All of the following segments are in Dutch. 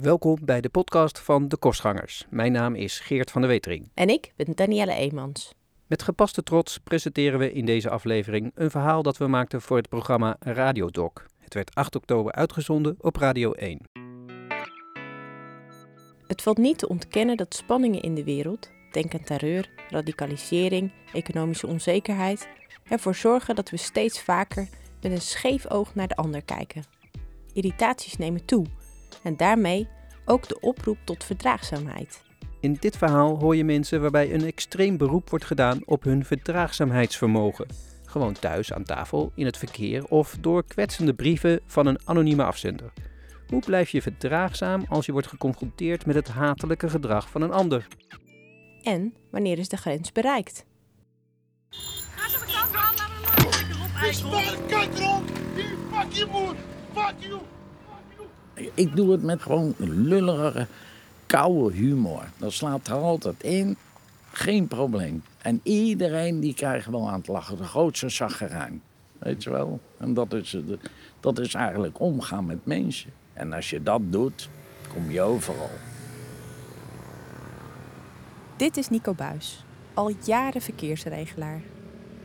Welkom bij de podcast van De Kostgangers. Mijn naam is Geert van der Wetering. En ik ben Danielle Eemans. Met gepaste trots presenteren we in deze aflevering een verhaal dat we maakten voor het programma Radiodoc. Het werd 8 oktober uitgezonden op Radio 1. Het valt niet te ontkennen dat spanningen in de wereld, denk aan terreur, radicalisering, economische onzekerheid, ervoor zorgen dat we steeds vaker met een scheef oog naar de ander kijken. Irritaties nemen toe en daarmee ook de oproep tot verdraagzaamheid. In dit verhaal hoor je mensen waarbij een extreem beroep wordt gedaan op hun verdraagzaamheidsvermogen. Gewoon thuis aan tafel, in het verkeer of door kwetsende brieven van een anonieme afzender. Hoe blijf je verdraagzaam als je wordt geconfronteerd met het hatelijke gedrag van een ander? En wanneer is de grens bereikt? Ga ze de kant laat me Stel kutronk! Fuck you, moer! Fuck you! Ik doe het met gewoon lullige, koude humor. Dat slaat er altijd in. Geen probleem. En iedereen die krijgt wel aan het lachen. De grootste zaggerijn. Weet je wel? En dat is, de- dat is eigenlijk omgaan met mensen. En als je dat doet, kom je overal. Dit is Nico Buis, al jaren verkeersregelaar.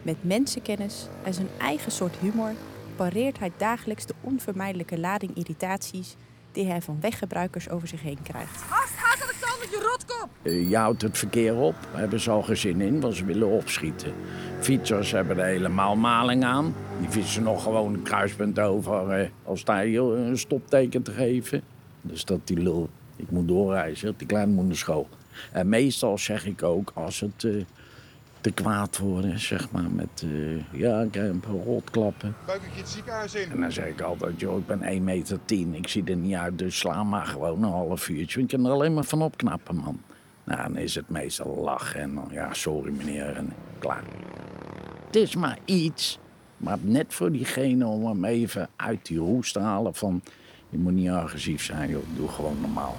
Met mensenkennis en zijn eigen soort humor pareert hij dagelijks de onvermijdelijke lading irritaties die hij van weggebruikers over zich heen krijgt. Gast, ga ze de kant met je rotkop! Eh, Je houdt het verkeer op, hebben ze al geen zin in, want ze willen opschieten. Fietsers hebben er helemaal maling aan. Die fietsen nog gewoon een kruispunt over eh, als daar je een stopteken te geven. Dus dat die lul, ik moet doorreizen, die kleine moet naar school. En meestal zeg ik ook, als het eh, te kwaad wordt, zeg maar, met eh, ja, ik heb een paar rotklappen. Buik ik je het ziekenhuis in. En dan zeg ik altijd, joh, ik ben 1,10 meter, ik zie er niet uit, dus sla maar gewoon een half uurtje. Want je kan er alleen maar van opknappen, man. Nou, dan is het meestal lachen en dan, ja, sorry meneer, en klaar. Het is maar iets, maar net voor diegene om hem even uit die roes te halen van... je moet niet agressief zijn, joh, doe gewoon normaal.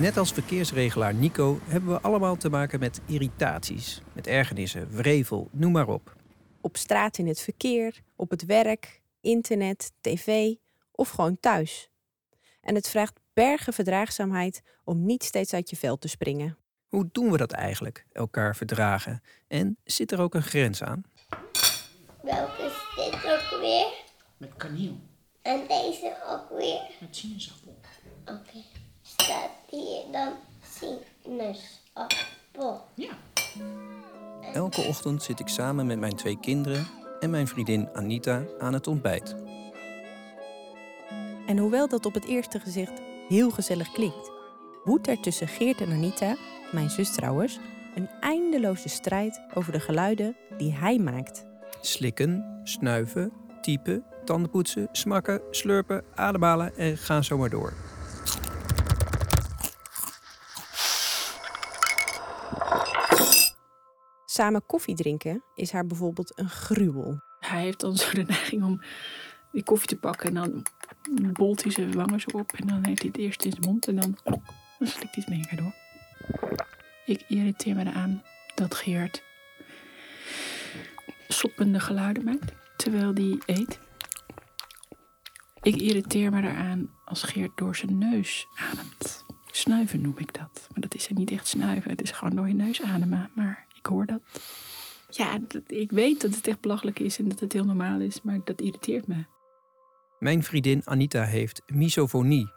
Net als verkeersregelaar Nico hebben we allemaal te maken met irritaties, met ergernissen, wrevel, noem maar op. Op straat in het verkeer, op het werk, internet, tv of gewoon thuis. En het vraagt bergen verdraagzaamheid om niet steeds uit je vel te springen. Hoe doen we dat eigenlijk, elkaar verdragen? En zit er ook een grens aan? Welke is dit ook weer? Met kaneel, En deze ook weer? met sinaasappel. Oké. Staat hier dan sinaasappel? Ja. Elke ochtend zit ik samen met mijn twee kinderen en mijn vriendin Anita aan het ontbijt. En hoewel dat op het eerste gezicht heel gezellig klinkt, woedt er tussen Geert en Anita, mijn zus trouwens, een eindeloze strijd over de geluiden die hij maakt. Slikken, snuiven, typen, tandenpoetsen, smakken, slurpen, ademhalen en ga zo maar door. Samen koffie drinken is haar bijvoorbeeld een gruwel. Hij heeft dan zo de neiging om die koffie te pakken en dan bolt hij zijn wangen zo op en dan heeft hij het eerst in zijn mond en dan, dan slikt hij het meer door. Ik irriteer me eraan dat Geert soppende geluiden maakt terwijl hij eet. Ik irriteer me eraan als Geert door zijn neus ademt. Snuiven noem ik dat. Maar dat is niet echt snuiven. Het is gewoon door je neus ademen. Maar ik hoor dat. Ja, ik weet dat het echt belachelijk is en dat het heel normaal is. Maar dat irriteert me. Mijn vriendin Anita heeft misofonie.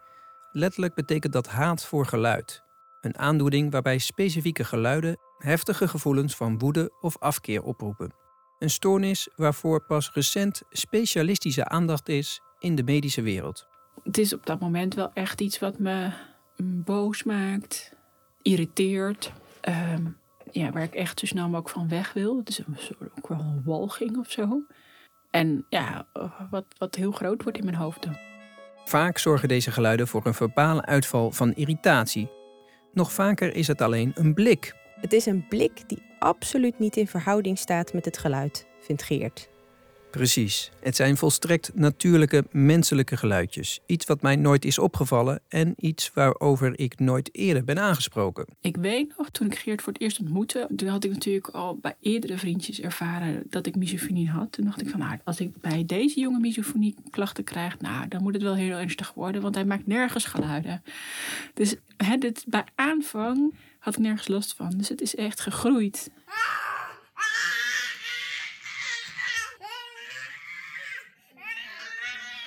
Letterlijk betekent dat haat voor geluid. Een aandoening waarbij specifieke geluiden heftige gevoelens van woede of afkeer oproepen. Een stoornis waarvoor pas recent specialistische aandacht is in de medische wereld. Het is op dat moment wel echt iets wat me boos maakt, irriteert. ehm, ja, waar ik echt zo snel mogelijk van weg wil. Het is een soort, ook wel een walging of zo. En ja, wat, wat heel groot wordt in mijn hoofd dan. Vaak zorgen deze geluiden voor een verbale uitval van irritatie. Nog vaker is het alleen een blik. Het is een blik die absoluut niet in verhouding staat met het geluid, vindt Geert. Precies. Het zijn volstrekt natuurlijke menselijke geluidjes. Iets wat mij nooit is opgevallen en iets waarover ik nooit eerder ben aangesproken. Ik weet nog, toen ik Geert voor het eerst ontmoette, toen had ik natuurlijk al bij eerdere vriendjes ervaren dat ik misofonie had. Toen dacht ik van, nou, als ik bij deze jongen misofonie klachten krijg, nou, dan moet het wel heel ernstig worden, want hij maakt nergens geluiden. Dus hè, dit, bij aanvang had ik nergens last van. Dus het is echt gegroeid.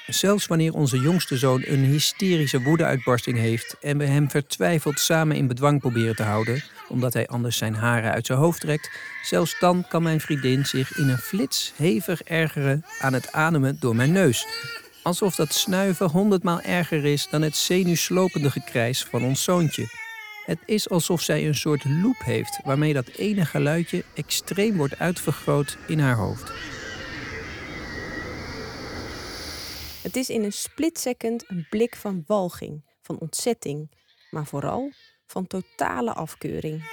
Zelfs wanneer onze jongste zoon een hysterische woedeuitbarsting heeft en we hem vertwijfeld samen in bedwang proberen te houden, omdat hij anders zijn haren uit zijn hoofd trekt, zelfs dan kan mijn vriendin zich in een flits hevig ergeren aan het ademen door mijn neus. Alsof dat snuiven honderdmaal erger is dan het zenuwslopende gekrijs van ons zoontje. Het is alsof zij een soort loop heeft waarmee dat ene geluidje extreem wordt uitvergroot in haar hoofd. Het is in een split second een blik van walging, van ontzetting, maar vooral van totale afkeuring.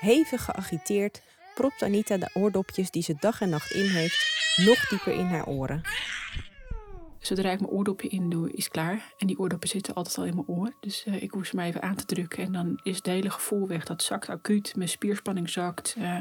Hevig geagiteerd propt Anita de oordopjes die ze dag en nacht in heeft nog dieper in haar oren. Zodra ik mijn oordopje in doe, is klaar. En die oordoppen zitten altijd al in mijn oor. Dus eh, ik hoef ze maar even aan te drukken. En dan is het hele gevoel weg. Dat zakt acuut. Mijn spierspanning zakt. eh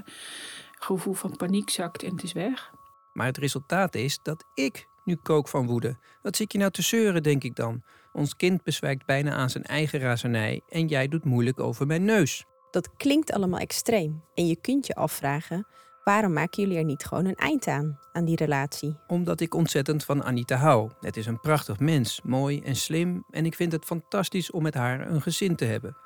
gevoel van paniek zakt en het is weg. Maar het resultaat is dat ik nu kook van woede. Wat zit je nou te zeuren, denk ik dan? Ons kind bezwijkt bijna aan zijn eigen razernij en jij doet moeilijk over mijn neus. Dat klinkt allemaal extreem. En je kunt je afvragen, waarom maken jullie er niet gewoon een eind aan, aan die relatie? Omdat ik ontzettend van Anita hou. Het is een prachtig mens, mooi en slim en ik vind het fantastisch om met haar een gezin te hebben.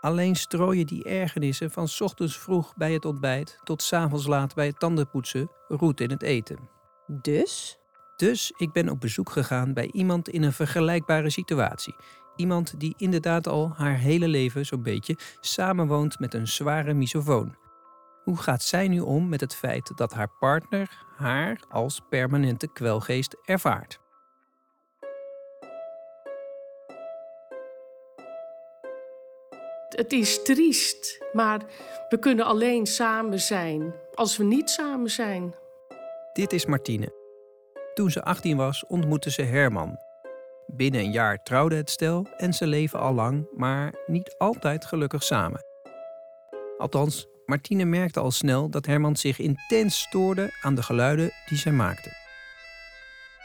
Alleen strooien die ergernissen van 's ochtends vroeg bij het ontbijt tot 's avonds laat bij het tandenpoetsen roet in het eten. Dus, Dus ik ben op bezoek gegaan bij iemand in een vergelijkbare situatie. Iemand die inderdaad al haar hele leven zo'n beetje samenwoont met een zware misofoon. Hoe gaat zij nu om met het feit dat haar partner haar als permanente kwelgeest ervaart? Het is triest, maar we kunnen alleen samen zijn als we niet samen zijn. Dit is Martine. Toen ze 18 was, ontmoette ze Herman. Binnen een jaar trouwde het stel en ze leven al lang, maar niet altijd gelukkig samen. Althans, Martine merkte al snel dat Herman zich intens stoorde aan de geluiden die zij maakte.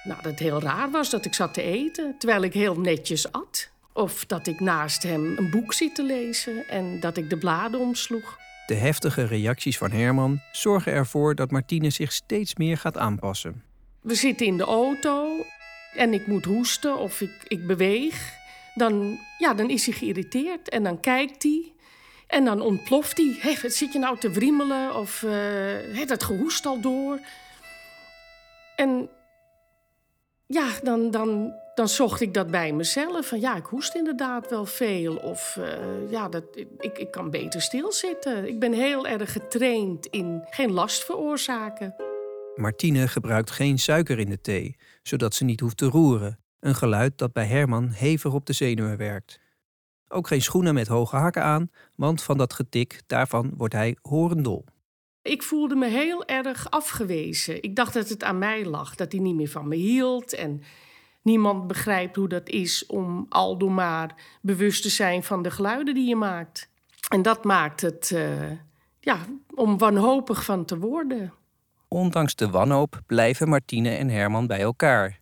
Nou, dat het heel raar was dat ik zat te eten terwijl ik heel netjes at. Of dat ik naast hem een boek zit te lezen en dat ik de bladen omsloeg. De heftige reacties van Herman zorgen ervoor dat Martine zich steeds meer gaat aanpassen. We zitten in de auto en ik moet hoesten of ik, ik beweeg. Dan, ja, dan is hij geïrriteerd en dan kijkt hij. En dan ontploft hij. Hé, zit je nou te wriemelen? Of eh heeft dat gehoest al door? En ja, dan, dan, dan zocht ik dat bij mezelf. Van ja, ik hoest inderdaad wel veel. Of eh, ja, dat, ik, ik kan beter stilzitten. Ik ben heel erg getraind in geen last veroorzaken. Martine gebruikt geen suiker in de thee, zodat ze niet hoeft te roeren. Een geluid dat bij Herman hevig op de zenuwen werkt. Ook geen schoenen met hoge hakken aan, want van dat getik daarvan wordt hij horendol. Ik voelde me heel erg afgewezen. Ik dacht dat het aan mij lag, dat hij niet meer van me hield. En niemand begrijpt hoe dat is om aldoor maar bewust te zijn van de geluiden die je maakt. En dat maakt het, eh, ja, om wanhopig van te worden. Ondanks de wanhoop blijven Martine en Herman bij elkaar.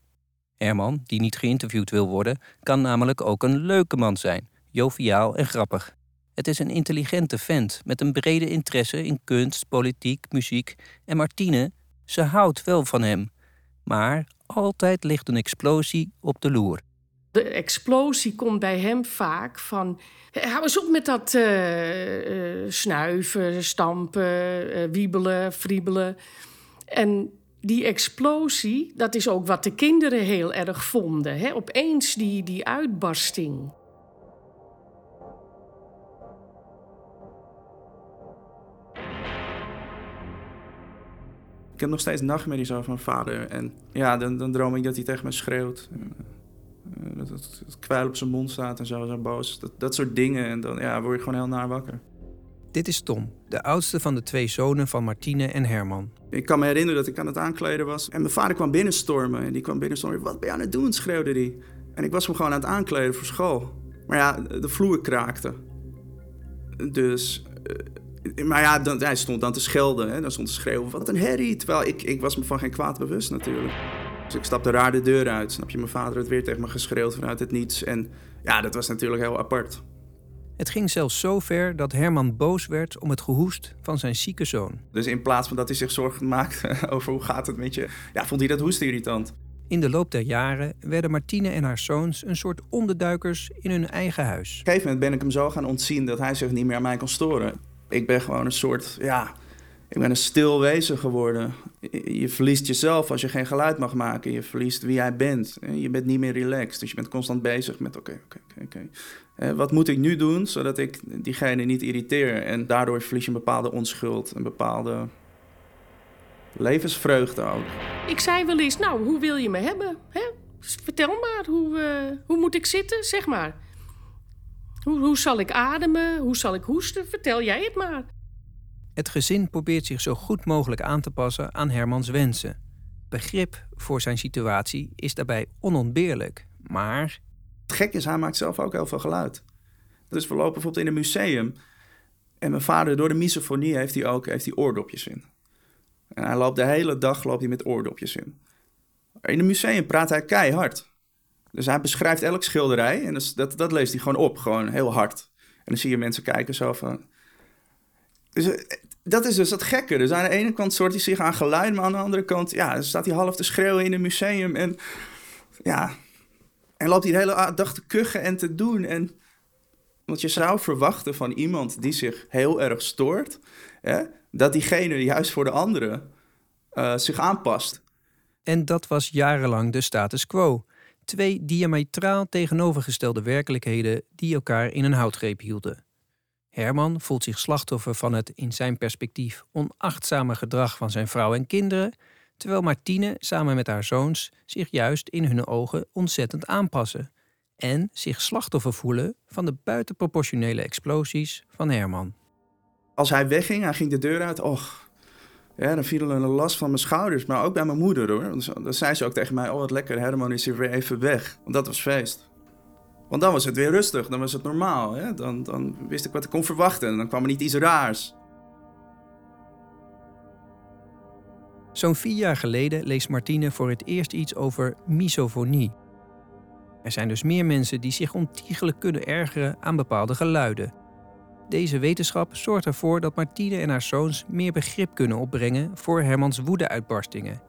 Herman, die niet geïnterviewd wil worden, kan namelijk ook een leuke man zijn, joviaal en grappig. Het is een intelligente vent met een brede interesse in kunst, politiek, muziek. En Martine, ze houdt wel van hem. Maar altijd ligt een explosie op de loer. De explosie komt bij hem vaak van. Hou eens op met dat eh, eh, snuiven, stampen, eh, wiebelen, friebelen. En die explosie, dat is ook wat de kinderen heel erg vonden. Hè? Opeens die, die uitbarsting. Ik heb nog steeds nachtmerries over mijn vader. En ja, dan, dan droom ik dat hij tegen me schreeuwt. En, eh, dat het, het kwijl op zijn mond staat en zo, zo boos. Dat, dat soort dingen. En dan ja, word je gewoon heel naar wakker. Dit is Tom, de oudste van de twee zonen van Martine en Herman. Ik kan me herinneren dat ik aan het aankleden was. En mijn vader kwam binnenstormen. En die kwam binnenstormen. Wat ben je aan het doen? schreeuwde hij. En ik was hem gewoon aan het aankleden voor school. Maar ja, de vloer kraakte. Dus. eh, maar ja, dan, hij stond dan te schelden. Hè? Dan stond te schreeuwen: Wat een herrie. Terwijl ik, ik was me van geen kwaad bewust natuurlijk. Dus ik stapte raar de deur uit. Snap je? Mijn vader had weer tegen me geschreeuwd vanuit het niets. En ja, dat was natuurlijk heel apart. Het ging zelfs zo ver dat Herman boos werd om het gehoest van zijn zieke zoon. Dus in plaats van dat hij zich zorgen maakte over hoe gaat het met je, ja, vond hij dat hoesten irritant. In de loop der jaren werden Martine en haar zoons een soort onderduikers in hun eigen huis. Op een gegeven moment ben ik hem zo gaan ontzien dat hij zich niet meer aan mij kon storen. Ik ben gewoon een soort, ja, ik ben een stil wezen geworden. Je, verliest jezelf als je geen geluid mag maken. Je verliest wie jij bent. Je bent niet meer relaxed. Dus je bent constant bezig met, oké, oké, oké, oké. Wat moet ik nu doen zodat ik diegene niet irriteer? En daardoor verlies je een bepaalde onschuld, een bepaalde levensvreugde ook. Ik zei wel eens, nou, hoe wil je me hebben? Hè? Vertel maar, hoe, eh, hoe moet ik zitten? Zeg maar. Hoe, hoe zal ik ademen? Hoe zal ik hoesten? Vertel jij het maar. Het gezin probeert zich zo goed mogelijk aan te passen aan Hermans wensen. Begrip voor zijn situatie is daarbij onontbeerlijk, maar Gek is, hij maakt zelf ook heel veel geluid. Dus we lopen bijvoorbeeld in een museum. En mijn vader, door de misofonie, heeft hij ook heeft hij oordopjes in. En hij loopt de hele dag loopt hij met oordopjes in. In een museum praat hij keihard. Dus hij beschrijft elk schilderij en dat, dat leest hij gewoon op, gewoon heel hard. En dan zie je mensen kijken zo van... Dus, eh, dat is dus het gekke. Dus aan de ene kant soort hij zich aan geluid, maar aan de andere kant... Ja, dan staat hij half te schreeuwen in een museum en... Ja, en loopt de hele dag te kuchen en te doen. En, want je zou verwachten van iemand die zich heel erg stoort... Hè, dat diegene juist voor de anderen eh, zich aanpast. En dat was jarenlang de status quo. Twee diametraal tegenovergestelde werkelijkheden die elkaar in een houtgreep hielden. Herman voelt zich slachtoffer van het in zijn perspectief onachtzame gedrag van zijn vrouw en kinderen, terwijl Martine samen met haar zoons zich juist in hun ogen ontzettend aanpassen en zich slachtoffer voelen van de buitenproportionele explosies van Herman. Als hij wegging, hij ging de deur uit, och, ja, dan viel er een last van mijn schouders, maar ook bij mijn moeder hoor. Dan zei ze ook tegen mij, oh wat lekker, Herman is hier weer even weg. Want dat was feest. Want dan was het weer rustig, dan was het normaal. Hè? Dan, dan wist ik wat ik kon verwachten en dan kwam er niet iets raars. Zo'n vier jaar geleden leest Martine voor het eerst iets over misofonie. Er zijn dus meer mensen die zich ontiegelijk kunnen ergeren aan bepaalde geluiden. Deze wetenschap zorgt ervoor dat Martine en haar zoons meer begrip kunnen opbrengen voor Hermans woedeuitbarstingen.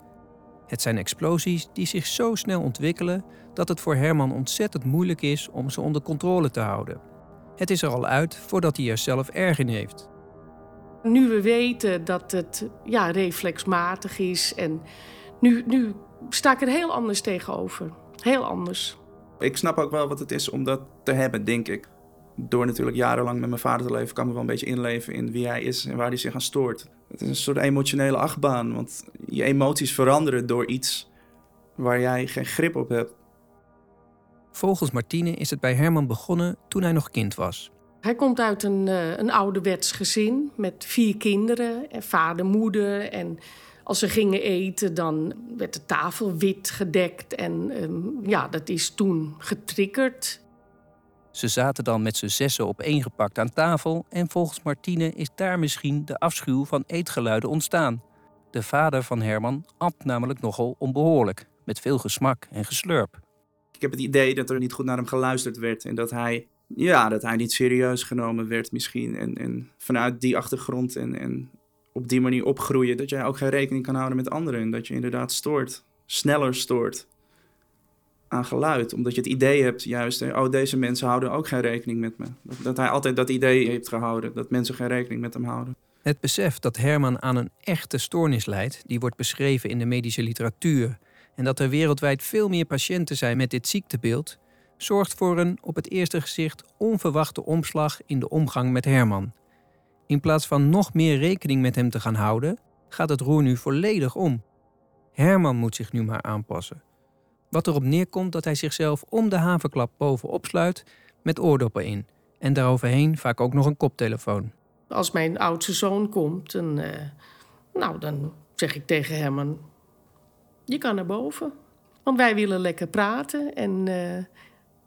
Het zijn explosies die zich zo snel ontwikkelen dat het voor Herman ontzettend moeilijk is om ze onder controle te houden. Het is er al uit voordat hij er zelf erg in heeft. Nu we weten dat het ja, reflexmatig is. En nu, nu sta ik er heel anders tegenover. Heel anders. Ik snap ook wel wat het is om dat te hebben, denk ik. Door natuurlijk jarenlang met mijn vader te leven, kan ik me wel een beetje inleven in wie hij is en waar hij zich aan stoort. Het is een soort emotionele achtbaan, want je emoties veranderen door iets waar jij geen grip op hebt. Volgens Martine is het bij Herman begonnen toen hij nog kind was. Hij komt uit een, eh, een ouderwets gezin met vier kinderen. En vader, moeder. En als ze gingen eten, dan werd de tafel wit gedekt. En ehm, ja, dat is toen getriggerd. Ze zaten dan met z'n zessen opeengepakt aan tafel en volgens Martine is daar misschien de afschuw van eetgeluiden ontstaan. De vader van Herman at namelijk nogal onbehoorlijk, met veel gesmak en geslurp. Ik heb het idee dat er niet goed naar hem geluisterd werd en dat hij, ja, dat hij niet serieus genomen werd misschien. En, en vanuit die achtergrond en, en op die manier opgroeien, dat jij ook geen rekening kan houden met anderen. En dat je inderdaad stoort, sneller stoort aan geluid. Omdat je het idee hebt juist, oh deze mensen houden ook geen rekening met me. Dat, dat hij altijd dat idee heeft gehouden, dat mensen geen rekening met hem houden. Het besef dat Herman aan een echte stoornis lijdt, die wordt beschreven in de medische literatuur, en dat er wereldwijd veel meer patiënten zijn met dit ziektebeeld, zorgt voor een op het eerste gezicht onverwachte omslag in de omgang met Herman. In plaats van nog meer rekening met hem te gaan houden, gaat het roer nu volledig om. Herman moet zich nu maar aanpassen. Wat erop neerkomt dat hij zichzelf om de havenklap bovenop sluit met oordoppen in en daaroverheen vaak ook nog een koptelefoon. Als mijn oudste zoon komt, dan, eh, nou, dan zeg ik tegen Herman... je kan naar boven. Want wij willen lekker praten en eh,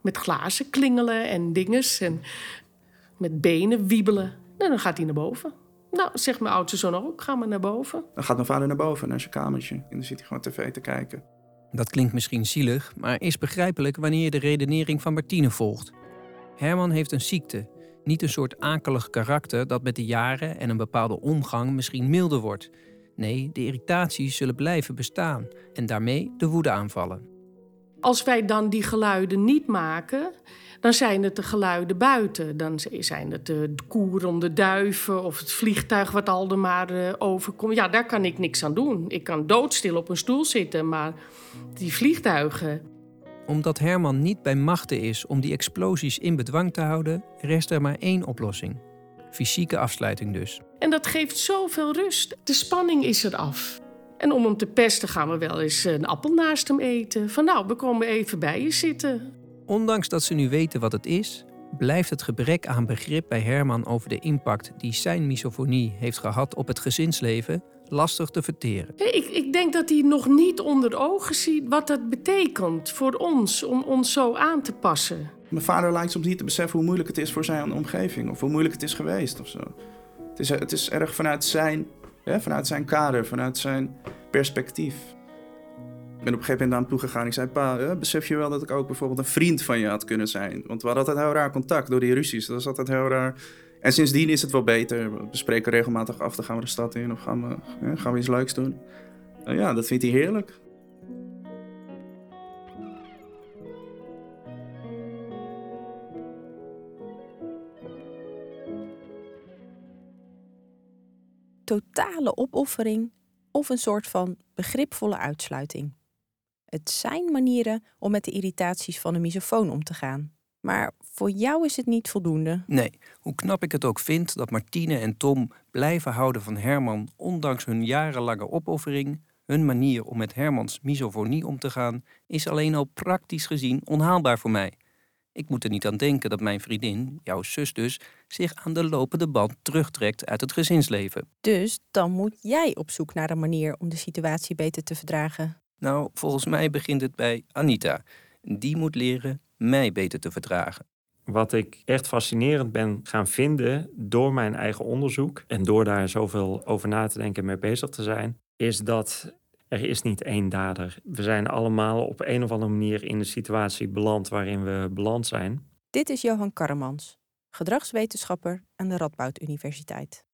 met glazen klingelen en dinges... en met benen wiebelen. En dan gaat hij naar boven. Nou, zegt mijn oudste zoon ook, ga maar naar boven. Dan gaat mijn vader naar boven, naar zijn kamertje. En dan zit hij gewoon tv te kijken. Dat klinkt misschien zielig, maar is begrijpelijk wanneer je de redenering van Martine volgt. Herman heeft een ziekte, niet een soort akelig karakter dat met de jaren en een bepaalde omgang misschien milder wordt. Nee, de irritaties zullen blijven bestaan en daarmee de woedeaanvallen. Als wij dan die geluiden niet maken, dan zijn het de geluiden buiten. Dan zijn het de koerende duiven of het vliegtuig wat al maar uh, overkomt. Ja, daar kan ik niks aan doen. Ik kan doodstil op een stoel zitten, maar die vliegtuigen. Omdat Herman niet bij machten is om die explosies in bedwang te houden, rest er maar één oplossing. Fysieke afsluiting dus. En dat geeft zoveel rust. De spanning is er af. En om hem te pesten gaan we wel eens een appel naast hem eten. Van nou, we komen even bij je zitten. Ondanks dat ze nu weten wat het is, blijft het gebrek aan begrip bij Herman over de impact die zijn misofonie heeft gehad op het gezinsleven lastig te verteren. Ik, ik denk dat hij nog niet onder ogen ziet wat dat betekent voor ons om ons zo aan te passen. Mijn vader lijkt soms niet te beseffen hoe moeilijk het is voor zijn omgeving of hoe moeilijk het is geweest of zo. Het is, het is erg vanuit zijn, vanuit zijn kader, vanuit zijn perspectief. Ik ben op een gegeven moment naar hem toegegaan. Ik zei, pa, besef je wel dat ik ook bijvoorbeeld een vriend van je had kunnen zijn? Want we hadden altijd heel raar contact door die ruzies. Dat was altijd heel raar. En sindsdien is het wel beter. We bespreken regelmatig af, dan gaan we de stad in of gaan we, gaan we iets leuks doen. En ja, dat vindt hij heerlijk. Totale opoffering of een soort van begripvolle uitsluiting. Het zijn manieren om met de irritaties van een misofoon om te gaan. Maar voor jou is het niet voldoende. Nee, hoe knap ik het ook vind dat Martine en Tom blijven houden van Herman, ondanks hun jarenlange opoffering, hun manier om met Hermans misofonie om te gaan, is alleen al praktisch gezien onhaalbaar voor mij. Ik moet er niet aan denken dat mijn vriendin, jouw zus dus, zich aan de lopende band terugtrekt uit het gezinsleven. Dus dan moet jij op zoek naar een manier om de situatie beter te verdragen. Nou, volgens mij begint het bij Anita. Die moet leren mij beter te verdragen. Wat ik echt fascinerend ben gaan vinden door mijn eigen onderzoek en door daar zoveel over na te denken en mee bezig te zijn, is dat er is niet één dader. We zijn allemaal op een of andere manier in de situatie beland waarin we beland zijn. Dit is Johan Karremans, gedragswetenschapper aan de Radboud Universiteit.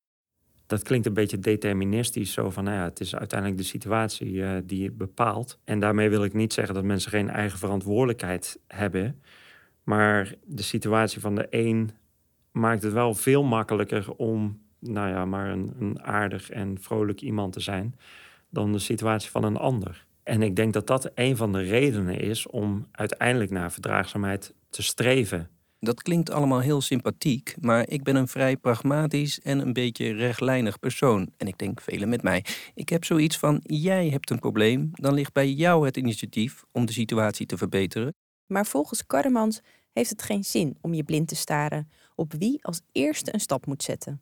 Dat klinkt een beetje deterministisch, zo van nou ja, het is uiteindelijk de situatie uh, die je bepaalt. En daarmee wil ik niet zeggen dat mensen geen eigen verantwoordelijkheid hebben. Maar de situatie van de een maakt het wel veel makkelijker om, nou ja, maar een, een aardig en vrolijk iemand te zijn dan de situatie van een ander. En ik denk dat dat een van de redenen is om uiteindelijk naar verdraagzaamheid te streven. Dat klinkt allemaal heel sympathiek, maar ik ben een vrij pragmatisch en een beetje rechtlijnig persoon. En ik denk velen met mij. Ik heb zoiets van: jij hebt een probleem, dan ligt bij jou het initiatief om de situatie te verbeteren. Maar volgens Karremans heeft het geen zin om je blind te staren op wie als eerste een stap moet zetten.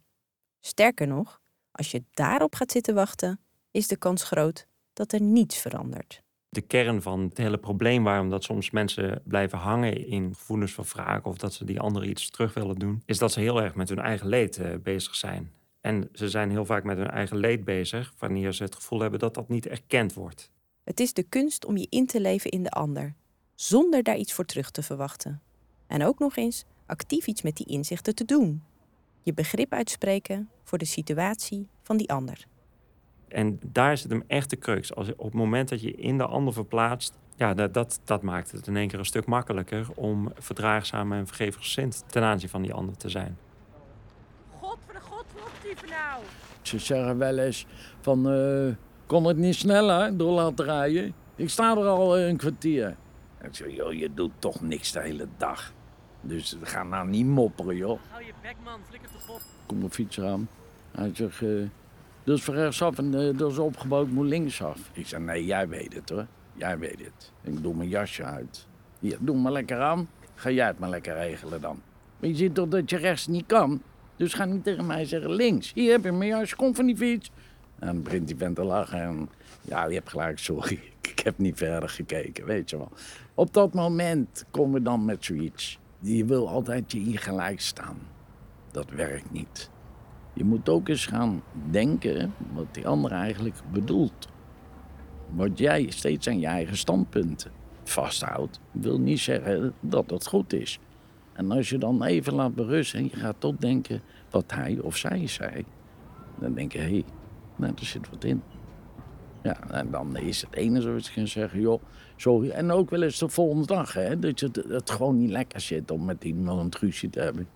Sterker nog, als je daarop gaat zitten wachten, is de kans groot dat er niets verandert. De kern van het hele probleem waarom dat soms mensen blijven hangen in gevoelens van wraak of dat ze die anderen iets terug willen doen, is dat ze heel erg met hun eigen leed uh, bezig zijn. En ze zijn heel vaak met hun eigen leed bezig wanneer ze het gevoel hebben dat dat niet erkend wordt. Het is de kunst om je in te leven in de ander, zonder daar iets voor terug te verwachten. En ook nog eens actief iets met die inzichten te doen. Je begrip uitspreken voor de situatie van die ander. En daar zit hem echt de crux. Als, op het moment dat je in de ander verplaatst, ja, dat, dat, dat maakt het in één keer een stuk makkelijker om verdraagzaam en vergevingsgezind ten aanzien van die ander te zijn. God voor de god, die nou? Ze zeggen wel eens van, uh, kon het niet sneller door laten rijden? Ik sta er al een kwartier. Ik zeg, joh, je doet toch niks de hele dag. Dus ga nou niet mopperen, joh. Hou je bek, man. Flikker toch op. Kom een fiets aan. Hij zegt, uh, is voor rechtsaf en uh, dat opgebouwd, moet linksaf. Ik zeg, nee, jij weet het hoor. Jij weet het. Ik doe mijn jasje uit. Hier, doe maar lekker aan. Ga jij het maar lekker regelen dan. Maar je ziet toch dat je rechts niet kan? Dus ga niet tegen mij zeggen links. Hier heb je meer als je komt van die fiets. En dan begint die vent te lachen en ja, je hebt gelijk, sorry. Ik heb niet verder gekeken, weet je wel. Op dat moment komen we dan met zoiets. Je wil altijd je in gelijk staan. Dat werkt niet. Je moet ook eens gaan denken wat die ander eigenlijk bedoelt. Wat jij steeds aan je eigen standpunten vasthoudt, wil niet zeggen dat dat goed is. En als je dan even laat berusten en je gaat tot denken wat hij of zij zei, dan denk je, hé, hey, nou, er zit wat in. Ja, en dan is het wat je kan zeggen, joh, sorry. En ook wel eens de volgende dag, hè, dat je het, gewoon niet lekker zit om met iemand een te hebben.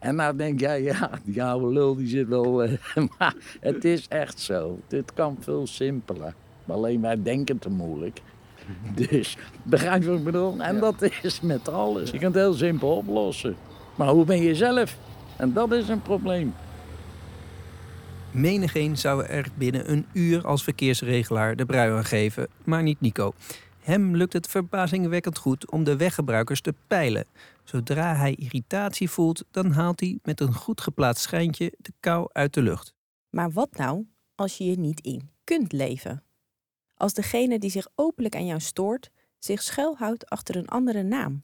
En nou denk jij, ja, die oude lul die zit wel... Uh, maar het is echt zo. Dit kan veel simpeler. Alleen wij denken te moeilijk. Dus, begrijp je wat ik bedoel? En dat is met alles. Je kunt het heel simpel oplossen. Maar hoe ben je zelf? En dat is een probleem. Menigeen zou er binnen een uur als verkeersregelaar de brui aan geven, maar niet Nico. Hem lukt het verbazingwekkend goed om de weggebruikers te peilen. Zodra hij irritatie voelt, dan haalt hij met een goed geplaatst schijntje de kou uit de lucht. Maar wat nou als je je niet in kunt leven? Als degene die zich openlijk aan jou stoort, zich schuilhoudt achter een andere naam.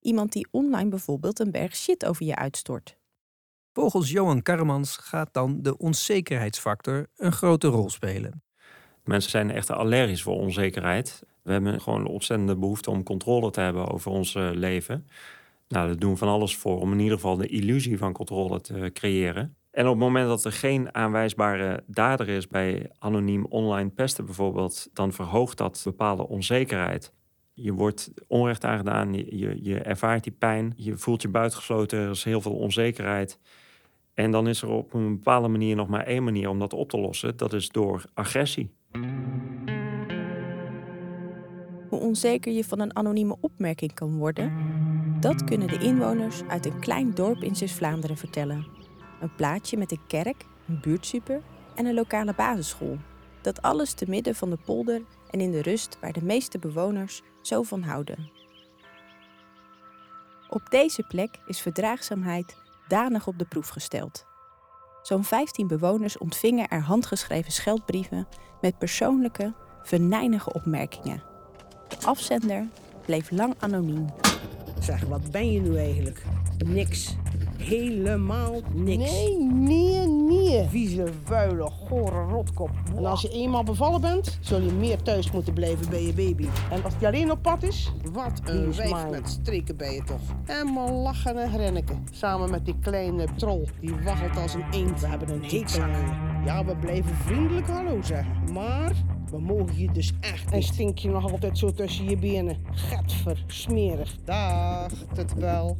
Iemand die online bijvoorbeeld een berg shit over je uitstort. Volgens Johan Karremans gaat dan de onzekerheidsfactor een grote rol spelen. Mensen zijn echt allergisch voor onzekerheid. We hebben gewoon een ontzettende behoefte om controle te hebben over ons eh, leven. Nou, daar doen we van alles voor om in ieder geval de illusie van controle te creëren. En op het moment dat er geen aanwijsbare dader is bij anoniem online pesten bijvoorbeeld, dan verhoogt dat bepaalde onzekerheid. Je wordt onrecht aangedaan, je, je ervaart die pijn, je voelt je buitengesloten, er is heel veel onzekerheid. En dan is er op een bepaalde manier nog maar één manier om dat op te lossen. Dat is door agressie. Hoe onzeker je van een anonieme opmerking kan worden, dat kunnen de inwoners uit een klein dorp in Zeeuws-Vlaanderen vertellen. Een plaatje met een kerk, een buurtsuper en een lokale basisschool. Dat alles te midden van de polder en in de rust waar de meeste bewoners zo van houden. Op deze plek is verdraagzaamheid danig op de proef gesteld. Zo'n 15 bewoners ontvingen er handgeschreven scheldbrieven met persoonlijke, venijnige opmerkingen. De afzender bleef lang anoniem. Zeg, wat ben je nu eigenlijk? Niks. Helemaal niks. Nee, nee, nee. Vieze, vuile, gore rotkop. En als je eenmaal bevallen bent, zul je meer thuis moeten blijven bij je baby. En als die alleen op pad is, wat een wijf met streken bij je toch. Helemaal lachen en grinniken. Samen met die kleine troll, die waggelt als een eend. We hebben een hekel aan Ja, we blijven vriendelijk hallo zeggen. Maar we mogen je dus echt En stink je nog altijd zo tussen je benen. Getver, smerig. Dag, het wel.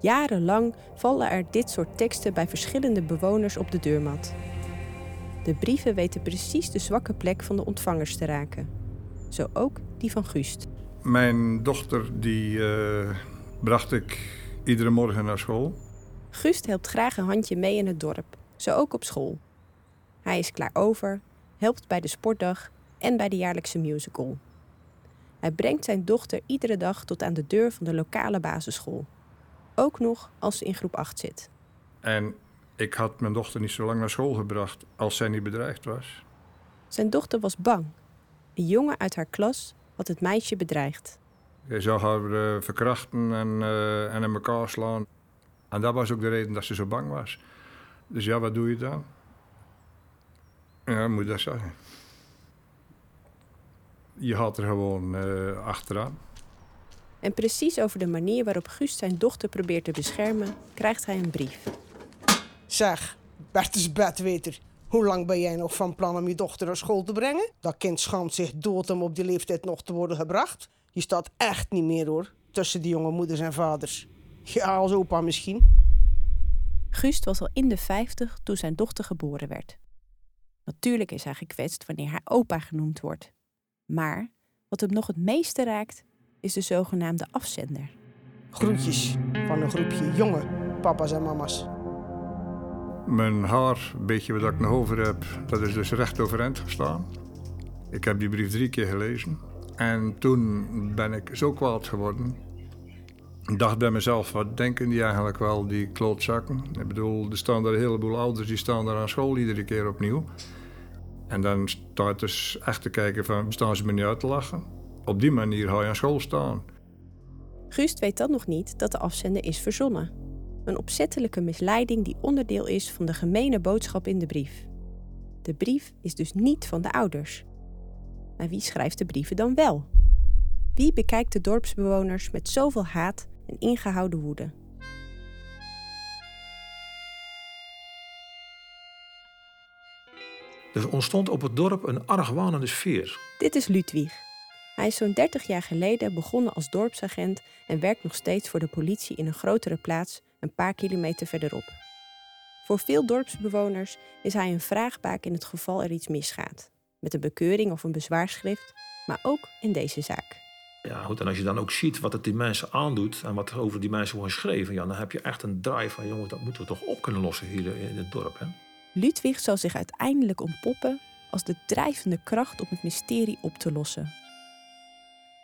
Jarenlang vallen er dit soort teksten bij verschillende bewoners op de deurmat. De brieven weten precies de zwakke plek van de ontvangers te raken. Zo ook die van Guust. Mijn dochter die eh, bracht ik iedere morgen naar school. Gust helpt graag een handje mee in het dorp, zo ook op school. Hij is klaar over, helpt bij de sportdag en bij de jaarlijkse musical. Hij brengt zijn dochter iedere dag tot aan de deur van de lokale basisschool. Ook nog als ze in groep 8 zit. En ik had mijn dochter niet zo lang naar school gebracht als zij niet bedreigd was. Zijn dochter was bang. Een jongen uit haar klas had het meisje bedreigd. Hij zou haar uh, verkrachten en, uh, en in elkaar slaan. En dat was ook de reden dat ze zo bang was. Dus ja, wat doe je dan? Ja, moet dat zeggen. Je had er gewoon uh, achteraan. En precies over de manier waarop Guust zijn dochter probeert te beschermen, krijgt hij een brief. Zeg, Bertus Bedweter, hoe lang ben jij nog van plan om je dochter naar school te brengen? Dat kind schaamt zich dood om op die leeftijd nog te worden gebracht. Je staat echt niet meer hoor, tussen die jonge moeders en vaders. Ja, als opa misschien. Guust was al in de 50 toen zijn dochter geboren werd. Natuurlijk is hij gekwetst wanneer hij opa genoemd wordt. Maar wat hem nog het meeste raakt, is de zogenaamde afzender. Groetjes van een groepje jonge papa's en mama's. Mijn haar, een beetje wat ik nog over heb, dat is dus recht overeind gestaan. Ik heb die brief drie keer gelezen. En toen ben ik zo kwaad geworden Ik dacht bij mezelf, wat denken die eigenlijk wel, die klootzakken? Ik bedoel, er staan er een heleboel ouders die staan daar aan school iedere keer opnieuw. En dan staat dus echt te kijken van, staan ze me niet uit te lachen? Op die manier ga je aan school staan. Guust weet dan nog niet dat de afzender is verzonnen. Een opzettelijke misleiding die onderdeel is van de gemene boodschap in de brief. De brief is dus niet van de ouders. Maar wie schrijft de brieven dan wel? Wie bekijkt de dorpsbewoners met zoveel haat en ingehouden woede? Er ontstond op het dorp een argwanende sfeer. Dit is Ludwig. Hij is zo'n 30 jaar geleden begonnen als dorpsagent en werkt nog steeds voor de politie in een grotere plaats een paar kilometer verderop. Voor veel dorpsbewoners is hij een vraagbaak in het geval er iets misgaat, met een bekeuring of een bezwaarschrift, maar ook in deze zaak. Ja, goed, en als je dan ook ziet wat het die mensen aandoet en wat er over die mensen wordt geschreven, ja, dan heb je echt een drive van, jongens, dat moeten we toch op kunnen lossen hier in het dorp. Hè? Ludwig zal zich uiteindelijk ontpoppen als de drijvende kracht om het mysterie op te lossen.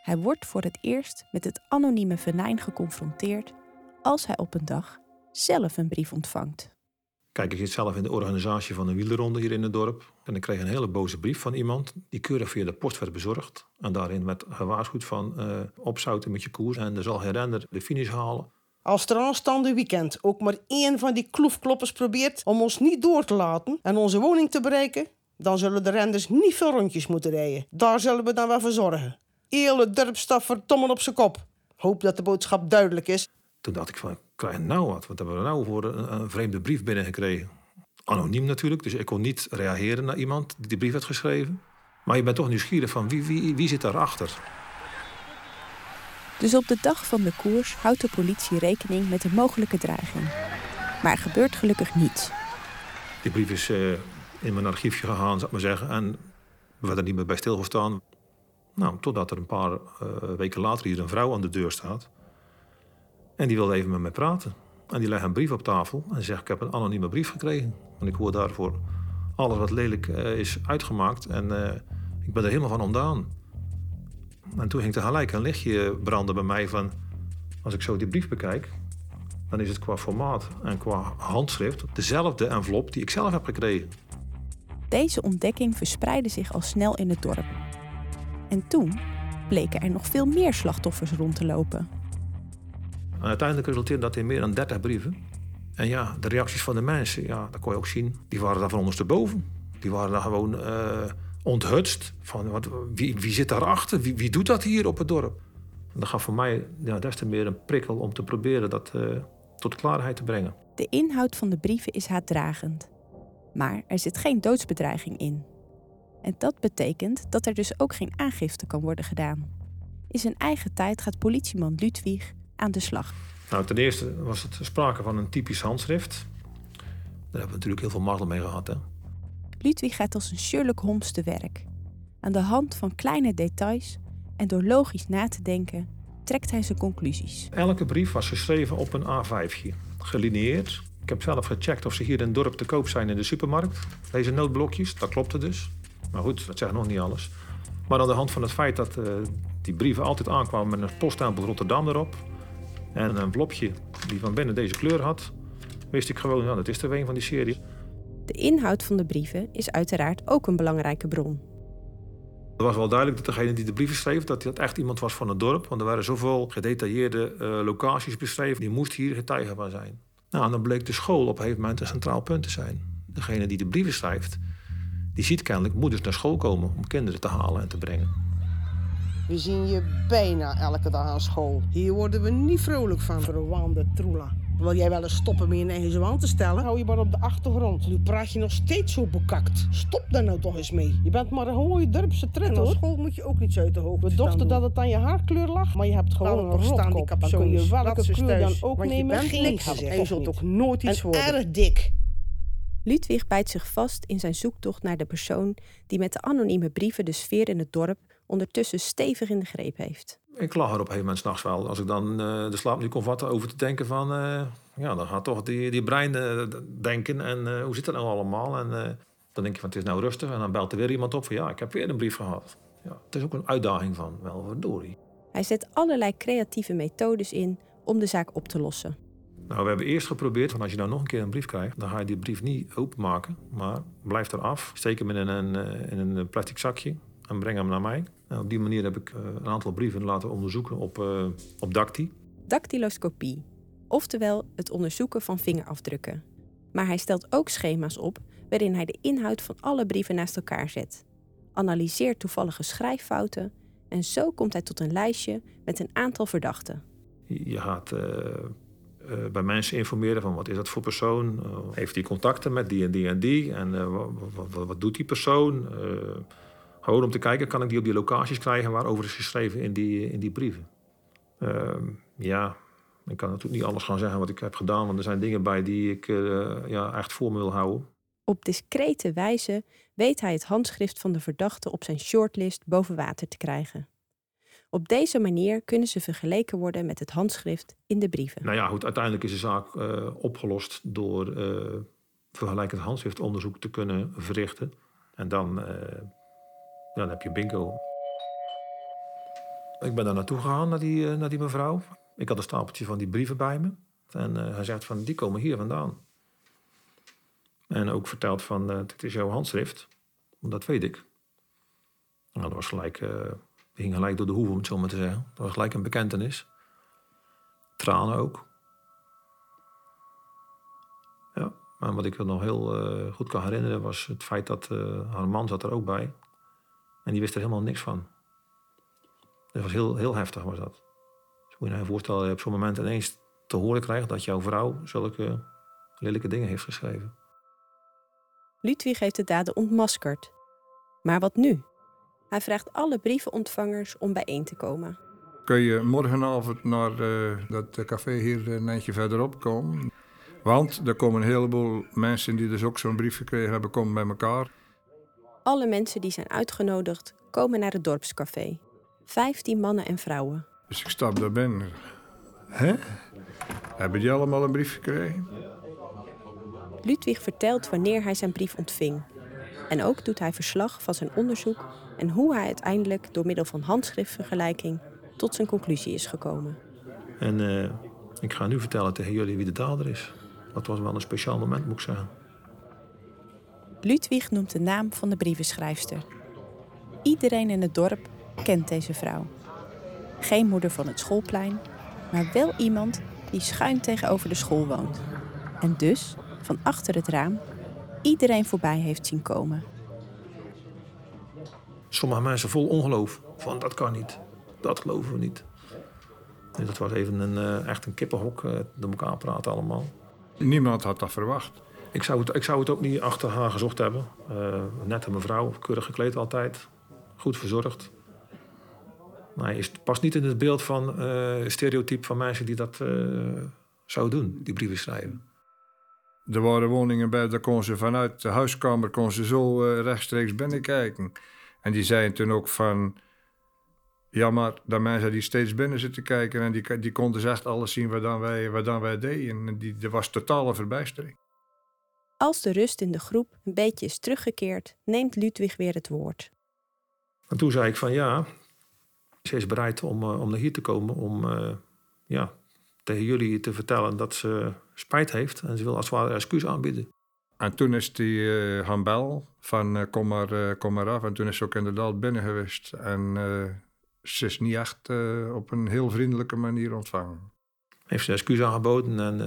Hij wordt voor het eerst met het anonieme venijn geconfronteerd als hij op een dag zelf een brief ontvangt. Kijk, ik zit zelf in de organisatie van een wielerronde hier in het dorp. En ik kreeg een hele boze brief van iemand die keurig via de post werd bezorgd. En daarin werd gewaarschuwd van uh, opzouten met je koers en er zal geen renner de finish halen. Als er aanstaande weekend ook maar één van die kloefkloppers probeert om ons niet door te laten en onze woning te bereiken, dan zullen de renders niet veel rondjes moeten rijden. Daar zullen we dan wel voor zorgen. Hele vertommen op zijn kop. Hoop dat de boodschap duidelijk is. Toen dacht ik van, krijg nou wat? Wat hebben we nou voor een, vreemde brief binnengekregen? Anoniem natuurlijk, dus ik kon niet reageren naar iemand die die brief had geschreven. Maar je bent toch nieuwsgierig van wie, wie, wie zit? Dus op de dag van de koers houdt de politie rekening met een mogelijke dreiging. Maar gebeurt gelukkig niets. Die brief is uh, in mijn archiefje gegaan, zou ik maar zeggen. En we werden niet meer bij stilgestaan. Nou, totdat er een paar uh, weken later hier een vrouw aan de deur staat. En die wilde even met mij praten. En die legt een brief op tafel en zegt: Ik heb een anonieme brief gekregen. En ik hoor daarvoor alles wat lelijk uh, is uitgemaakt. En ik ben er helemaal van ontdaan. En toen ging tegelijk een lichtje branden bij mij van... als ik zo die brief bekijk... dan is het qua formaat en qua handschrift... dezelfde envelop die ik zelf heb gekregen. Deze ontdekking verspreidde zich al snel in het dorp. En toen bleken er nog veel meer slachtoffers rond te lopen. En uiteindelijk resulteerde dat in meer dan 30 brieven. En ja, de reacties van de mensen, ja, dat kon je ook zien. Die waren daar van ondersteboven. Die waren daar gewoon uh, onthutst. Van, wat, wie, wie zit daarachter? Wie, wie doet dat hier op het dorp? En dat gaf voor mij ja, des te meer een prikkel om te proberen dat uh, tot klaarheid te brengen. De inhoud van de brieven is haatdragend. Maar er zit geen doodsbedreiging in. En dat betekent dat er dus ook geen aangifte kan worden gedaan. In zijn eigen tijd gaat politieman Ludwig aan de slag. Nou, ten eerste was het sprake van een typisch handschrift. Daar hebben we natuurlijk heel veel mazzel mee gehad. Hè? Ludwig gaat als een Sherlock Holmes te werk. Aan de hand van kleine details en door logisch na te denken, trekt hij zijn conclusies. Elke brief was geschreven op een A5'tje, gelineerd. Ik heb zelf gecheckt of ze hier in het dorp te koop zijn in de supermarkt. Deze noodblokjes, dat klopte dus. Maar goed, dat zegt nog niet alles. Maar aan de hand van het feit dat uh, die brieven altijd aankwamen met een poststempel Rotterdam erop... en een envelopje die van binnen deze kleur had... wist ik gewoon, nou, dat is er een van die serie. De inhoud van de brieven is uiteraard ook een belangrijke bron. Het was wel duidelijk dat degene die de brieven schreef, dat dat echt iemand was van het dorp. Want er waren zoveel gedetailleerde uh, locaties beschreven, die moest hier getuige van zijn. Nou, en dan bleek de school op een gegeven moment een centraal punt te zijn. Degene die de brieven schrijft, die ziet kennelijk moeders naar school komen om kinderen te halen en te brengen. We zien je bijna elke dag aan school. Hier worden we niet vrolijk van, Rwanda Troela. Wil jij wel eens stoppen met je eigen zo aan te stellen? Hou je maar op de achtergrond. Nu praat je nog steeds zo bekakt. Stop daar nou toch eens mee. Je bent maar een mooie dorpse tred hoor. school moet je ook niet zo uit de hoogte We dachten dat het aan je haarkleur lag, maar je hebt gewoon een rotkop. Zo je welke kleur dan ook Want nemen. Je bent niks en je zult ook nooit iets worden. erg dik. Ludwig bijt zich vast in zijn zoektocht naar de persoon die met de anonieme brieven de sfeer in het dorp ondertussen stevig in de greep heeft. Ik lag er op een gegeven moment s'nachts wel. Als ik dan uh, de slaap niet kon vatten over te denken van... Uh, ja, dan gaat toch die, die brein uh, denken en hoe zit dat nou allemaal? En dan denk je van het is nou rustig en dan belt er weer iemand op van... ja, ik heb weer een brief gehad. Ja, het is ook een uitdaging van, wel verdorie. Hij zet allerlei creatieve methodes in om de zaak op te lossen. Nou, we hebben eerst geprobeerd, van als je nou nog een keer een brief krijgt, dan ga je die brief niet openmaken, maar blijf eraf. Steek hem in een, eh, in een plastic zakje en breng hem naar mij. En op die manier heb ik eh, een aantal brieven laten onderzoeken op, uh, op Dacti. Dactyloscopie, oftewel het onderzoeken van vingerafdrukken. Maar hij stelt ook schema's op waarin hij de inhoud van alle brieven naast elkaar zet, analyseert toevallige schrijffouten en zo komt hij tot een lijstje met een aantal verdachten. Je gaat uh, bij mensen informeren van wat is dat voor persoon? Uh, heeft hij contacten met die en die en die? En wat, wat, wat, doet die persoon? Gewoon om te kijken, kan ik die op die locaties krijgen waarover is geschreven in die, in die brieven? Ehm, ja, ik kan natuurlijk niet alles gaan zeggen wat ik heb gedaan, want er zijn dingen bij die ik ja, echt voor me wil houden. Op discrete wijze weet hij het handschrift van de verdachte op zijn shortlist boven water te krijgen. Op deze manier kunnen ze vergeleken worden met het handschrift in de brieven. Nou ja, goed, uiteindelijk is de zaak uh, opgelost door uh, vergelijkend handschriftonderzoek te kunnen verrichten. En dan, dan heb je bingo. Ik ben daar naartoe gegaan, naar die, naar die mevrouw. Ik had een stapeltje van die brieven bij me. En hij zegt van, die komen hier vandaan. En ook verteld van, dit is jouw handschrift. Dat weet ik. Nou, dat was gelijk die ging gelijk door de hoeven, om het zo maar te zeggen. Dat was gelijk een bekentenis. Tranen ook. Ja, maar wat ik nog heel uh, goed kan herinneren was het feit dat uh, haar man zat er ook bij. En die wist er helemaal niks van. Dat was heel, heel heftig was dat. Dus moet je je voorstellen, je op zo'n moment ineens te horen krijgt dat jouw vrouw zulke lelijke dingen heeft geschreven. Ludwig heeft de daden ontmaskerd. Maar wat nu? Hij vraagt alle brievenontvangers om bijeen te komen. Kun je morgenavond naar uh, dat café hier een eindje verderop komen? Want er komen een heleboel mensen die dus ook zo'n brief gekregen hebben, komen bij elkaar. Alle mensen die zijn uitgenodigd komen naar het dorpscafé. Vijftien mannen en vrouwen. Dus ik stap daar binnen. Hè? Hebben die allemaal een brief gekregen? Ludwig vertelt wanneer hij zijn brief ontving. En ook doet hij verslag van zijn onderzoek en hoe hij uiteindelijk door middel van handschriftvergelijking tot zijn conclusie is gekomen. En uh, ik ga nu vertellen tegen jullie wie de dader is. Dat was wel een speciaal moment, moet ik zeggen. Ludwig noemt de naam van de brievenschrijfster. Iedereen in het dorp kent deze vrouw. Geen moeder van het schoolplein, maar wel iemand die schuin tegenover de school woont. En dus, van achter het raam, iedereen voorbij heeft zien komen sommige mensen vol ongeloof. Van dat kan niet, dat geloven we niet. En dat was even een, uh, echt een kippenhok, uh, door elkaar praten allemaal. Niemand had dat verwacht. Ik zou het, ik zou het ook niet achter haar gezocht hebben. Uh, net een mevrouw, keurig gekleed altijd, goed verzorgd. Maar hij past niet in het beeld van stereotype van mensen die dat zouden doen, die brieven schrijven. Er waren woningen bij, daar kon ze vanuit de huiskamer kon ze zo rechtstreeks binnenkijken. En die zeiden toen ook van... Ja, maar de mensen die steeds binnen zitten kijken... en die, die konden dus echt alles zien wat dan wij, wat dan wij deden. En die, er was totale verbijstering. Als de rust in de groep een beetje is teruggekeerd... neemt Ludwig weer het woord. En toen zei ik van ja... ze is bereid om, uh, om naar hier te komen... om uh, ja, tegen jullie te vertellen dat ze spijt heeft... en ze wil als het ware excuus aanbieden. En toen is die uh, gaan bel van uh, kom, maar, uh, kom maar af. En toen is ze ook inderdaad binnen geweest. En ze is niet echt op een heel vriendelijke manier ontvangen. Heeft ze excuus aangeboden en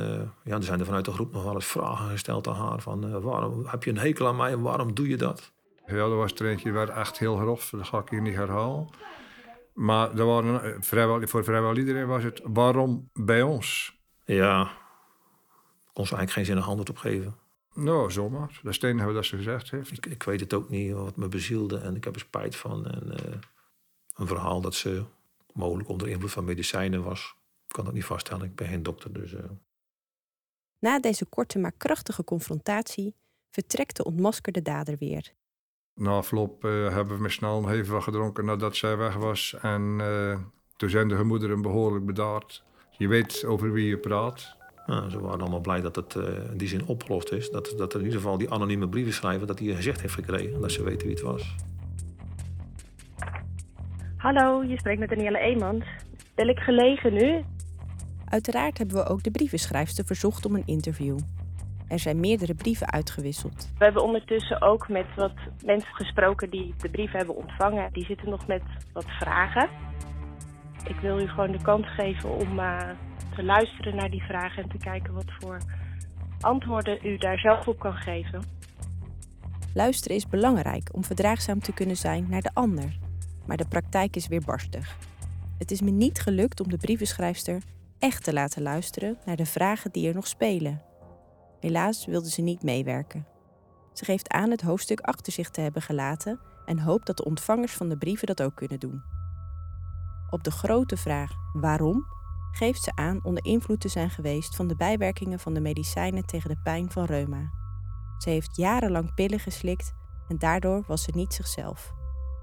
ja, er zijn er vanuit de groep nog wel eens vragen gesteld aan haar. Van waarom heb je een hekel aan mij en waarom doe je dat? Ja, er was er eentje werd echt heel grof. Dat ga ik hier niet herhalen. Maar er waren, vrijwel, voor vrijwel iedereen was het waarom bij ons? Ja, kon ze eigenlijk geen zinnig antwoord op geven. Nou, zomaar. Dat is het enige wat ze gezegd heeft. Ik, ik, weet het ook niet wat me bezielde en ik heb er spijt van. En uh, een verhaal dat ze mogelijk onder invloed van medicijnen was. Ik kan dat niet vaststellen, ik ben geen dokter. Dus, uh... Na deze korte maar krachtige confrontatie vertrekt de ontmaskerde dader weer. Na afloop uh, hebben we met snel even wat gedronken nadat zij weg was. En toen zijn de gemoederen behoorlijk bedaard. Je weet over wie je praat. Nou, ze waren allemaal blij dat het uh, in die zin opgelost is. Dat, dat in ieder geval die anonieme brieven schrijven, dat hij een gezicht heeft gekregen. Dat ze weten wie het was. Hallo, je spreekt met Danielle Eemans. Ben ik gelegen nu? Uiteraard hebben we ook de brievenschrijfster verzocht om een interview. Er zijn meerdere brieven uitgewisseld. We hebben ondertussen ook met wat mensen gesproken die de brief hebben ontvangen. Die zitten nog met wat vragen. Ik wil u gewoon de kans geven om uh, te luisteren naar die vragen en te kijken wat voor antwoorden u daar zelf op kan geven. Luisteren is belangrijk om verdraagzaam te kunnen zijn naar de ander. Maar de praktijk is weer barstig. Het is me niet gelukt om de brievenschrijfster echt te laten luisteren naar de vragen die er nog spelen. Helaas wilde ze niet meewerken. Ze geeft aan het hoofdstuk achter zich te hebben gelaten en hoopt dat de ontvangers van de brieven dat ook kunnen doen. Op de grote vraag waarom geeft ze aan onder invloed te zijn geweest van de bijwerkingen van de medicijnen tegen de pijn van reuma. Ze heeft jarenlang pillen geslikt en daardoor was ze niet zichzelf.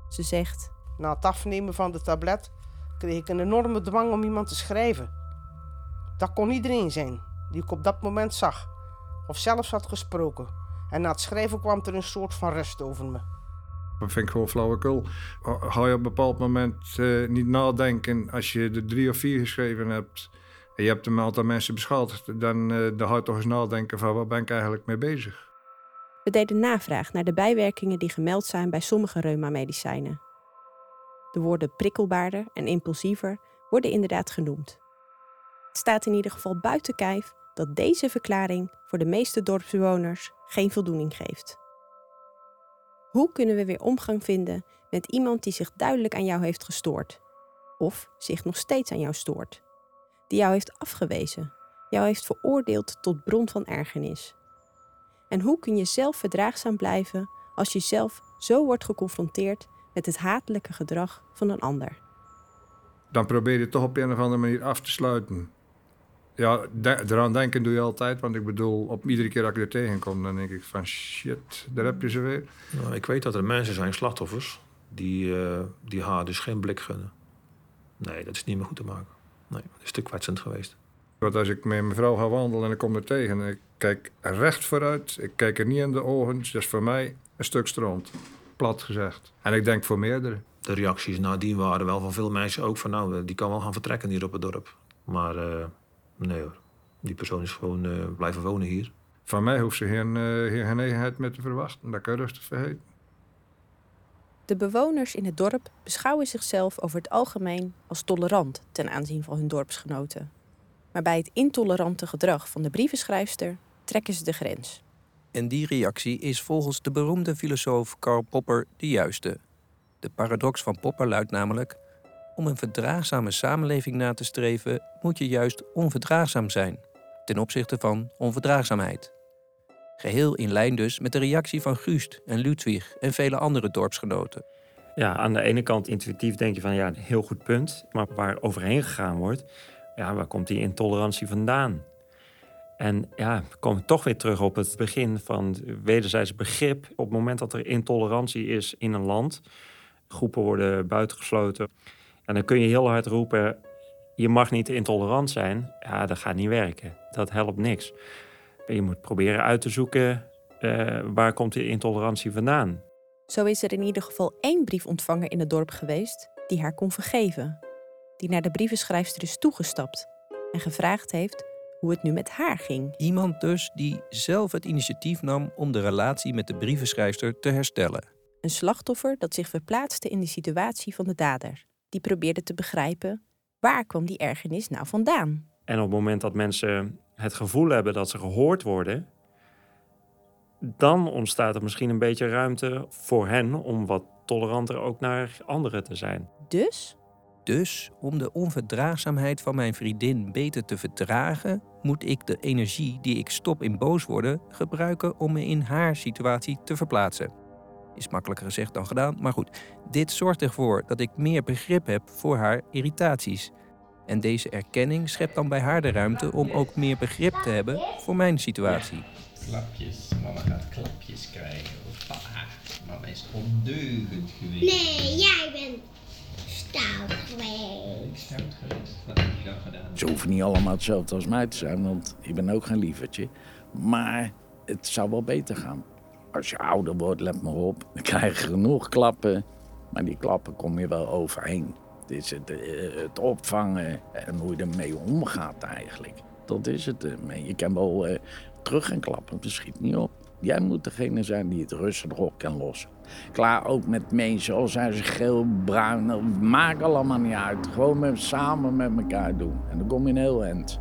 Ze zegt: Na het afnemen van de tablet kreeg ik een enorme dwang om iemand te schrijven. Dat kon iedereen zijn die ik op dat moment zag of zelfs had gesproken. En na het schrijven kwam er een soort van rust over me. Dat vind ik gewoon flauwekul. Ga je op een bepaald moment uh, niet nadenken als je er drie of vier geschreven hebt en je hebt een aantal mensen beschuldigd, dan, uh, dan ga je toch eens nadenken van waar ben ik eigenlijk mee bezig. We deden navraag naar de bijwerkingen die gemeld zijn bij sommige reumamedicijnen. De woorden prikkelbaarder en impulsiever worden inderdaad genoemd. Staat in ieder geval buiten kijf dat deze verklaring voor de meeste dorpsbewoners geen voldoening geeft. Hoe kunnen we weer omgang vinden met iemand die zich duidelijk aan jou heeft gestoord? Of zich nog steeds aan jou stoort? Die jou heeft afgewezen, jou heeft veroordeeld tot bron van ergernis? En hoe kun je zelf verdraagzaam blijven als je zelf zo wordt geconfronteerd met het hatelijke gedrag van een ander? Dan probeer je toch op een of andere manier af te sluiten. Ja, de, eraan denken doe je altijd. Want ik bedoel, op iedere keer dat ik er tegenkom, dan denk ik van shit, daar heb je ze weer. Nou, ik weet dat er mensen zijn, slachtoffers, die, uh, die haar dus geen blik gunnen. Nee, dat is niet meer goed te maken. Nee, dat is te kwetsend geweest. Want als ik met mijn vrouw ga wandelen en ik kom er tegen en ik kijk recht vooruit, ik kijk er niet in de ogen, dus dat is voor mij een stuk stront. Plat gezegd. En ik denk voor meerdere. De reacties nadien waren wel van veel mensen ook van nou, die kan wel gaan vertrekken hier op het dorp. Maar uh, Nee hoor. Die persoon is gewoon uh, blijven wonen hier. Van mij hoeft ze geen, uh, genegenheid meer te verwachten. Dat kan je rustig vergeten. De bewoners in het dorp beschouwen zichzelf over het algemeen als tolerant ten aanzien van hun dorpsgenoten. Maar bij het intolerante gedrag van de brievenschrijfster trekken ze de grens. En die reactie is volgens de beroemde filosoof Karl Popper de juiste. De paradox van Popper luidt namelijk: om een verdraagzame samenleving na te streven, moet je juist onverdraagzaam zijn, ten opzichte van onverdraagzaamheid. Geheel in lijn dus met de reactie van Guust en Ludwig en vele andere dorpsgenoten. Ja, aan de ene kant intuïtief denk je van ja, heel goed punt. Maar waar overheen gegaan wordt, ja, waar komt die intolerantie vandaan? En ja, we komen toch weer terug op het begin van wederzijds begrip. Op het moment dat er intolerantie is in een land, groepen worden buitengesloten. En dan kun je heel hard roepen: je mag niet intolerant zijn. Ja, dat gaat niet werken. Dat helpt niks. Je moet proberen uit te zoeken uh, waar komt die intolerantie vandaan. Zo is er in ieder geval één briefontvanger in het dorp geweest die haar kon vergeven. Die naar de brievenschrijfster is toegestapt en gevraagd heeft hoe het nu met haar ging. Iemand dus die zelf het initiatief nam om de relatie met de brievenschrijfster te herstellen. Een slachtoffer dat zich verplaatste in de situatie van de dader die probeerde te begrijpen waar kwam die ergernis nou vandaan. En op het moment dat mensen het gevoel hebben dat ze gehoord worden, dan ontstaat er misschien een beetje ruimte voor hen om wat toleranter ook naar anderen te zijn. Dus? Dus om de onverdraagzaamheid van mijn vriendin beter te verdragen, moet ik de energie die ik stop in boos worden gebruiken om me in haar situatie te verplaatsen. Is makkelijker gezegd dan gedaan, maar goed. Dit zorgt ervoor dat ik meer begrip heb voor haar irritaties. En deze erkenning schept dan bij haar de ruimte om ook meer begrip te hebben voor mijn situatie. Klapjes, mama gaat klapjes krijgen. Papa, mama is ondeugend geweest. Nee, jij bent stout geweest. Stout geweest? Wat heb je dan gedaan? Ze hoeven niet allemaal hetzelfde als mij te zijn, want ik ben ook geen lievertje. Maar het zou wel beter gaan als je ouder wordt, let maar op, dan krijg je genoeg klappen. Maar die klappen kom je wel overheen. Is het, eh, het opvangen en hoe je ermee omgaat eigenlijk. Dat is het. ermee. Je kan wel eh, terug gaan klappen, het schiet niet op. Jij moet degene zijn die het rustig op kan lossen. Klaar ook met mensen, al zijn ze geel, bruin, dat maakt allemaal niet uit. Gewoon met, samen met elkaar doen. En dan kom je een heel eind.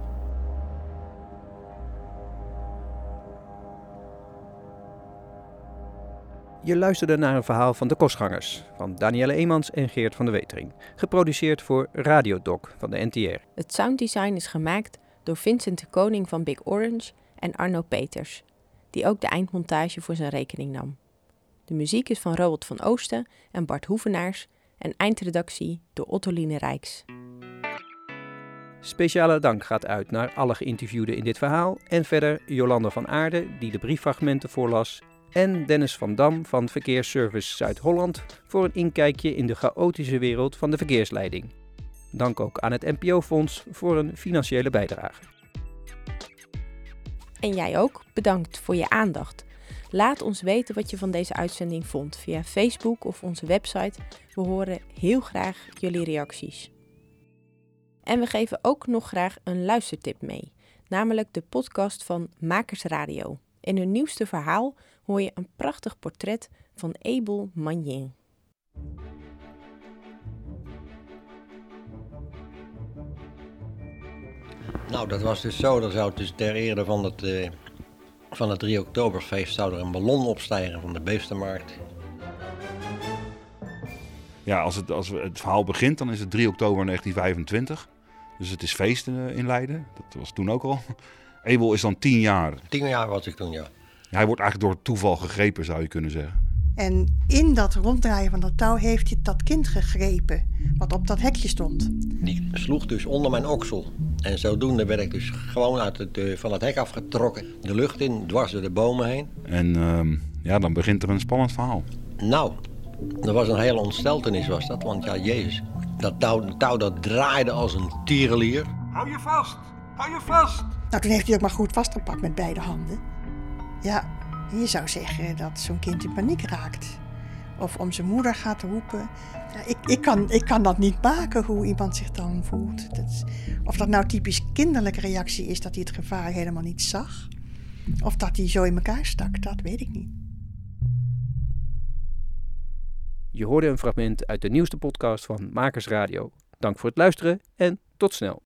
Je luisterde naar een verhaal van De Kostgangers van Danielle Eemans en Geert van de Wetering. Geproduceerd voor Radiodoc van de NTR. Het sounddesign is gemaakt door Vincent de Koning van Big Orange en Arno Peters, die ook de eindmontage voor zijn rekening nam. De muziek is van Robert van Oosten en Bart Hoevenaars en eindredactie door Ottoline Rijks. Speciale dank gaat uit naar alle geïnterviewden in dit verhaal en verder Jolanda van Aarde, die de brieffragmenten voorlas, en Dennis van Dam van Verkeersservice Zuid-Holland voor een inkijkje in de chaotische wereld van de verkeersleiding. Dank ook aan het NPO-fonds voor een financiële bijdrage. En jij ook, bedankt voor je aandacht. Laat ons weten wat je van deze uitzending vond via Facebook of onze website. We horen heel graag jullie reacties. En we geven ook nog graag een luistertip mee, namelijk de podcast van Makers Radio. In hun nieuwste verhaal hoor je een prachtig portret van Abel Magnin. Nou, dat was dus zo. Er zou dus ter ere van het, eh, van het 3 oktoberfeest zou er een ballon opstijgen van de Beestenmarkt. Ja, als het, als het verhaal begint, dan is het 3 oktober 1925. Dus het is feest in, in Leiden. Dat was toen ook al. Abel is dan 10 jaar. Tien jaar was ik toen, ja. Hij wordt eigenlijk door toeval gegrepen, zou je kunnen zeggen. En in dat ronddraaien van dat touw heeft hij dat kind gegrepen, wat op dat hekje stond. Die sloeg dus onder mijn oksel. En zodoende werd ik dus gewoon uit het, eh, van het hek afgetrokken. De lucht in, dwars door de bomen heen. En ehm, ja, dan begint er een spannend verhaal. Nou, dat was een hele ontsteltenis was dat. Want ja, jezus. Dat touw, touw dat draaide als een tierenlier. Hou je vast! Hou je vast! Nou, toen heeft hij ook maar goed vastgepakt met beide handen. Ja, je zou zeggen dat zo'n kind in paniek raakt. Of om zijn moeder gaat roepen. Ja, ik, ik, kan, ik kan dat niet maken hoe iemand zich dan voelt. Of dat nou typisch kinderlijke reactie is dat hij het gevaar helemaal niet zag. Of dat hij zo in elkaar stak, dat weet ik niet. Je hoorde een fragment uit de nieuwste podcast van Makers Radio. Dank voor het luisteren en tot snel.